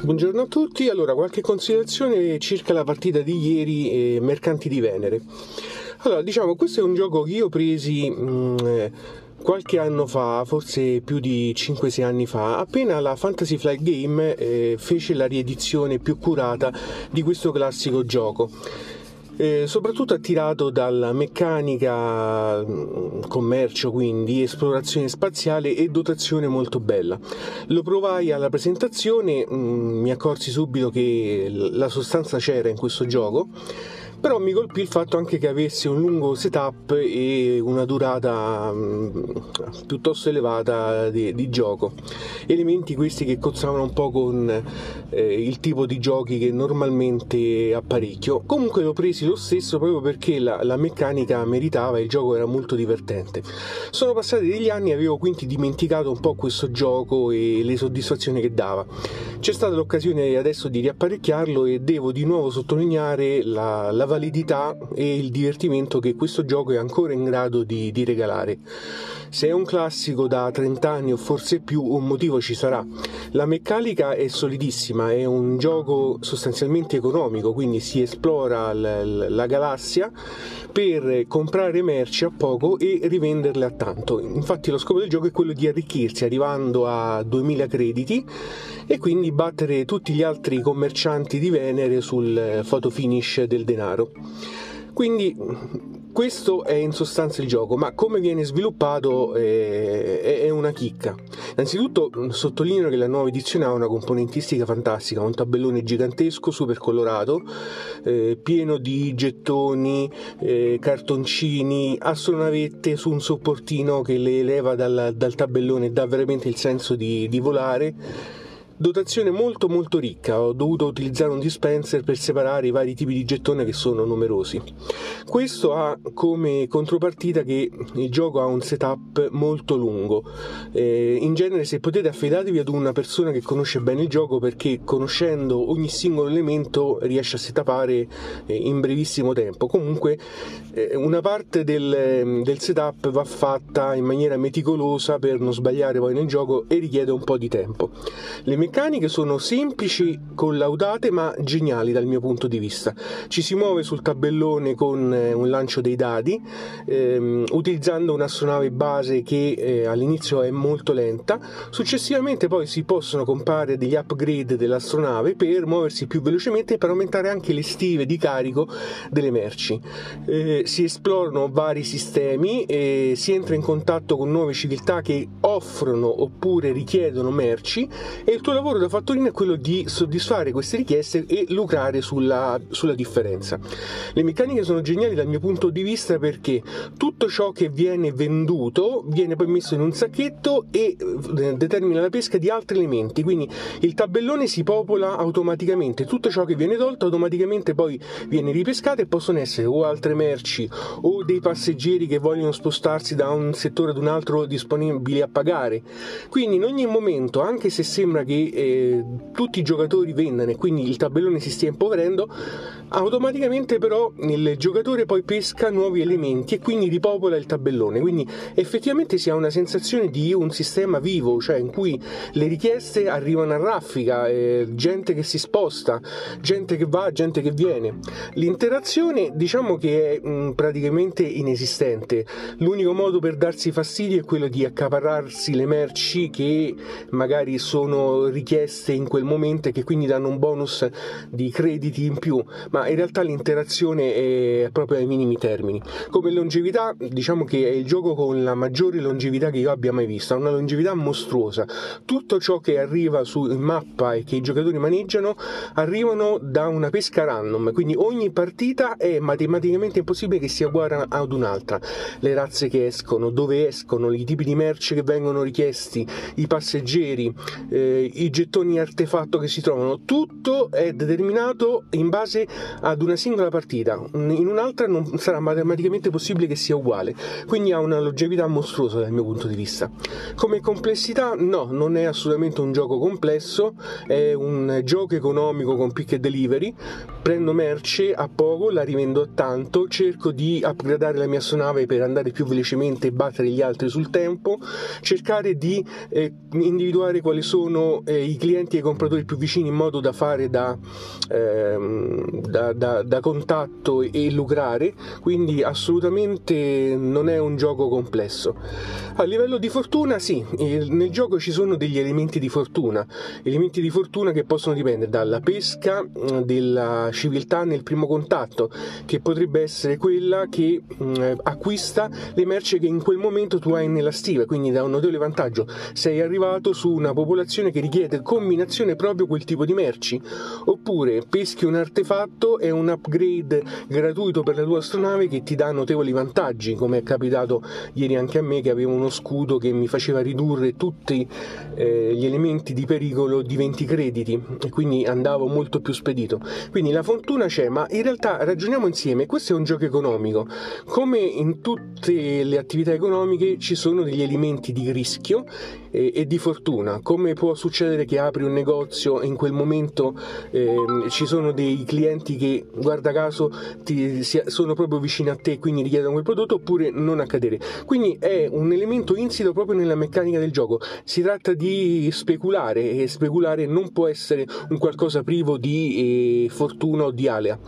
Buongiorno a tutti, allora qualche considerazione circa la partita di ieri eh, Mercanti di Venere. Allora, diciamo, questo è un gioco che io presi mh, mm, eh, qualche anno fa, forse più di 5-6 anni fa, appena la Fantasy Flight Game eh, fece la riedizione più curata di questo classico gioco eh, soprattutto attirato dalla meccanica, mm, commercio quindi, esplorazione spaziale e dotazione molto bella. Lo provai alla presentazione, mh, mm, mi accorsi subito che la sostanza c'era in questo gioco però mi colpì il fatto anche che avesse un lungo setup e una durata mh, mm, piuttosto elevata di, di, gioco. Elementi questi che cozzavano un po' con eh, il tipo di giochi che normalmente apparecchio. Comunque l'ho presi lo stesso proprio perché la, la meccanica meritava e il gioco era molto divertente. Sono passati degli anni e avevo quindi dimenticato un po' questo gioco e le soddisfazioni che dava c'è stata l'occasione adesso di riapparecchiarlo e devo di nuovo sottolineare la, la validità e il divertimento che questo gioco è ancora in grado di, di regalare. Se è un classico da 30 anni o forse più, un motivo ci sarà. La meccanica è solidissima, è un gioco sostanzialmente economico, quindi si esplora l- la galassia per comprare merci a poco e rivenderle a tanto. Infatti lo scopo del gioco è quello di arricchirsi arrivando a 2000 crediti e quindi battere tutti gli altri commercianti di Venere sul photo finish del denaro. Quindi questo è in sostanza il gioco, ma come viene sviluppato è, è una chicca. Innanzitutto sottolineo che la nuova edizione ha una componentistica fantastica, un tabellone gigantesco, super colorato, eh, pieno di gettoni, eh, cartoncini, astronavette su un sopportino che le eleva dal, dal tabellone e dà veramente il senso di, di volare Dotazione molto molto ricca, ho dovuto utilizzare un dispenser per separare i vari tipi di gettone che sono numerosi. Questo ha come contropartita che il gioco ha un setup molto lungo. Eh, in genere se potete affidatevi ad una persona che conosce bene il gioco perché conoscendo ogni singolo elemento riesce a setupare eh, in brevissimo tempo. Comunque eh, una parte del, del setup va fatta in maniera meticolosa per non sbagliare poi nel gioco e richiede un po' di tempo. Le meccaniche sono semplici, collaudate ma geniali dal mio punto di vista. Ci si muove sul tabellone con eh, un lancio dei dadi, ehm, utilizzando un'astronave base che eh, all'inizio è molto lenta, successivamente poi si possono comprare degli upgrade dell'astronave per muoversi più velocemente e per aumentare anche le stive di carico delle merci. Eh, si esplorano vari sistemi e si entra in contatto con nuove civiltà che offrono oppure richiedono merci e il tuo lavoro da fattorino è quello di soddisfare queste richieste e lucrare sulla, sulla differenza. Le meccaniche sono geniali dal mio punto di vista perché tutto ciò che viene venduto viene poi messo in un sacchetto e eh, determina la pesca di altri elementi, quindi il tabellone si popola automaticamente, tutto ciò che viene tolto automaticamente poi viene ripescato e possono essere o altre merci o dei passeggeri che vogliono spostarsi da un settore ad un altro disponibili a pagare. Quindi in ogni momento, anche se sembra che eh, tutti i giocatori vendano e quindi il tabellone si stia impoverendo, automaticamente però il giocatore poi pesca nuovi elementi e quindi ripopola il tabellone. Quindi effettivamente si ha una sensazione di un sistema vivo, cioè in cui le richieste arrivano a raffica, eh, gente che si sposta, gente che va, gente che viene. L'interazione diciamo che è mh, mm, praticamente inesistente. L'unico modo per darsi fastidio è quello di accaparrarsi le merci che magari sono richieste in quel momento e che quindi danno un bonus di crediti in più, ma in realtà l'interazione è proprio ai minimi termini. Come longevità, diciamo che è il gioco con la maggiore longevità che io abbia mai visto, ha una longevità mostruosa. Tutto ciò che arriva su mappa e che i giocatori maneggiano arrivano da una pesca random, quindi ogni partita è matematicamente impossibile che sia uguale ad un'altra. Le razze che escono, dove escono, i tipi di merce che vengono richiesti, i passeggeri, eh, i gettoni artefatto che si trovano, tutto è determinato in base ad una singola partita, in un'altra non sarà matematicamente possibile che sia uguale, quindi ha una longevità mostruosa dal mio punto di vista. Come complessità, no, non è assolutamente un gioco complesso, è un gioco economico con pick e delivery, prendo merce a poco, la rivendo a tanto, cerco di upgradare la mia astronave per andare più velocemente e battere gli altri sul tempo, cercare di eh, individuare quali sono eh, i clienti e i compratori più vicini in modo da fare da, ehm, da, da, da contatto e lucrare, quindi assolutamente non è un gioco complesso. A livello di fortuna, sì, nel gioco ci sono degli elementi di fortuna, elementi di fortuna che possono dipendere dalla pesca, della civiltà nel primo contatto, che potrebbe essere quella che acquista le merci che in quel momento tu hai nella stiva, quindi da un notevole vantaggio. Sei arrivato su una popolazione che richiede combinazione proprio quel tipo di merci, oppure peschi un artefatto e un upgrade gratuito per la tua astronave che ti dà notevoli vantaggi, come è capitato ieri anche a me che avevo uno scudo che mi faceva ridurre tutti eh, gli elementi di pericolo di 20 crediti e quindi andavo molto più spedito. Quindi la fortuna c'è, ma in realtà ragioniamo insieme, questo è un gioco economico. Come in tutte le attività economiche ci sono degli elementi di rischio e, e di fortuna. Come può succedere che apri un negozio e in quel momento eh, ci sono dei clienti che, guarda caso, ti, si, sono proprio vicini a te e quindi richiedono quel prodotto oppure non accadere. Quindi è un elemento insito proprio nella meccanica del gioco. Si tratta di speculare e speculare non può essere un qualcosa privo di eh, fortuna o di alea.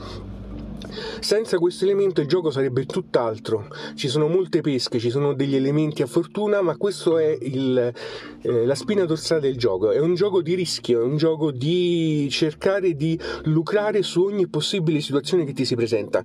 Senza questo elemento il gioco sarebbe tutt'altro. Ci sono molte pesche, ci sono degli elementi a fortuna, ma questo è il, eh, la spina dorsale del gioco. È un gioco di rischio, è un gioco di cercare di lucrare su ogni possibile situazione che ti si presenta.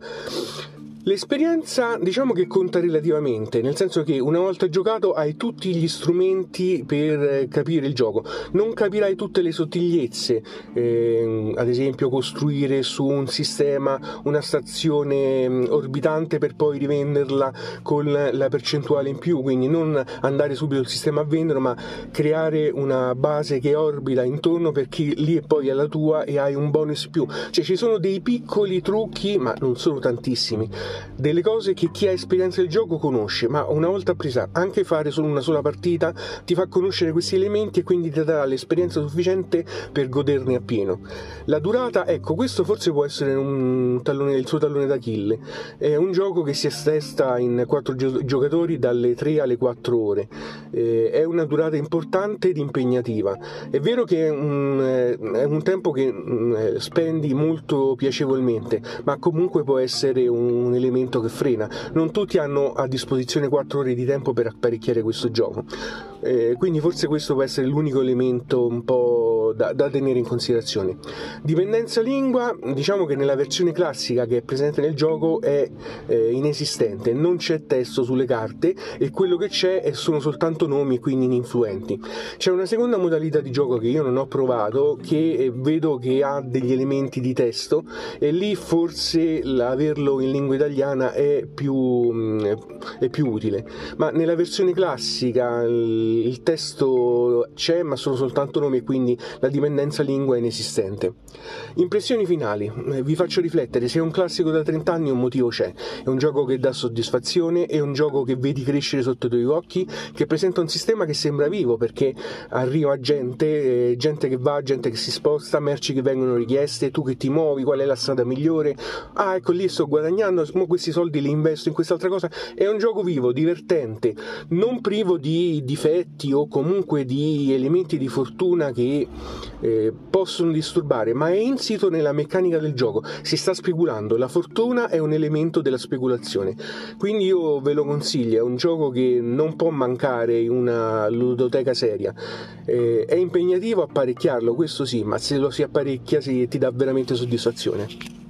L'esperienza diciamo che conta relativamente, nel senso che una volta giocato hai tutti gli strumenti per eh, capire il gioco, non capirai tutte le sottigliezze, eh, ad esempio costruire su un sistema una stazione mm, orbitante per poi rivenderla con la percentuale in più, quindi non andare subito al sistema a venderlo, ma creare una base che orbita intorno perché lì e poi è la tua e hai un bonus più. Cioè ci sono dei piccoli trucchi, ma non sono tantissimi delle cose che chi ha esperienza del gioco conosce, ma una volta presa anche fare solo una sola partita ti fa conoscere questi elementi e quindi ti darà l'esperienza sufficiente per goderne appieno. La durata, ecco, questo forse può essere tallone, il suo tallone d'Achille. È un gioco che si assesta in 4 giocatori dalle 3 alle 4 ore. Eh, è una durata importante ed impegnativa. È vero che è un, eh, è un tempo che mm, eh, spendi molto piacevolmente, ma comunque può essere un elemento elemento che frena. Non tutti hanno a disposizione 4 ore di tempo per apparecchiare questo gioco. Eh, quindi forse questo può essere l'unico elemento un po' da, da, tenere in considerazione. Dipendenza lingua, diciamo che nella versione classica che è presente nel gioco è eh, inesistente, non c'è testo sulle carte e quello che c'è sono soltanto nomi, quindi ininfluenti. C'è una seconda modalità di gioco che io non ho provato, che eh, vedo che ha degli elementi di testo e lì forse averlo in lingua italiana è più, mm, è più utile. Ma nella versione classica il testo c'è ma sono soltanto nomi e quindi la dipendenza lingua inesistente. Impressioni finali, eh, vi faccio riflettere, se è un classico da 30 anni un motivo c'è, è un gioco che dà soddisfazione, è un gioco che vedi crescere sotto i tuoi occhi, che presenta un sistema che sembra vivo perché arriva gente, eh, gente che va, gente che si sposta, merci che vengono richieste, tu che ti muovi, qual è la strada migliore, ah ecco lì sto guadagnando, questi soldi li investo in quest'altra cosa, è un gioco vivo, divertente, non privo di difetti o comunque di elementi di fortuna che eh, possono disturbare, ma è insito nella meccanica del gioco. Si sta speculando, la fortuna è un elemento della speculazione. Quindi io ve lo consiglio, è un gioco che non può mancare in una ludoteca seria. Eh, è impegnativo apparecchiarlo, questo sì, ma se lo si apparecchia si, ti dà veramente soddisfazione.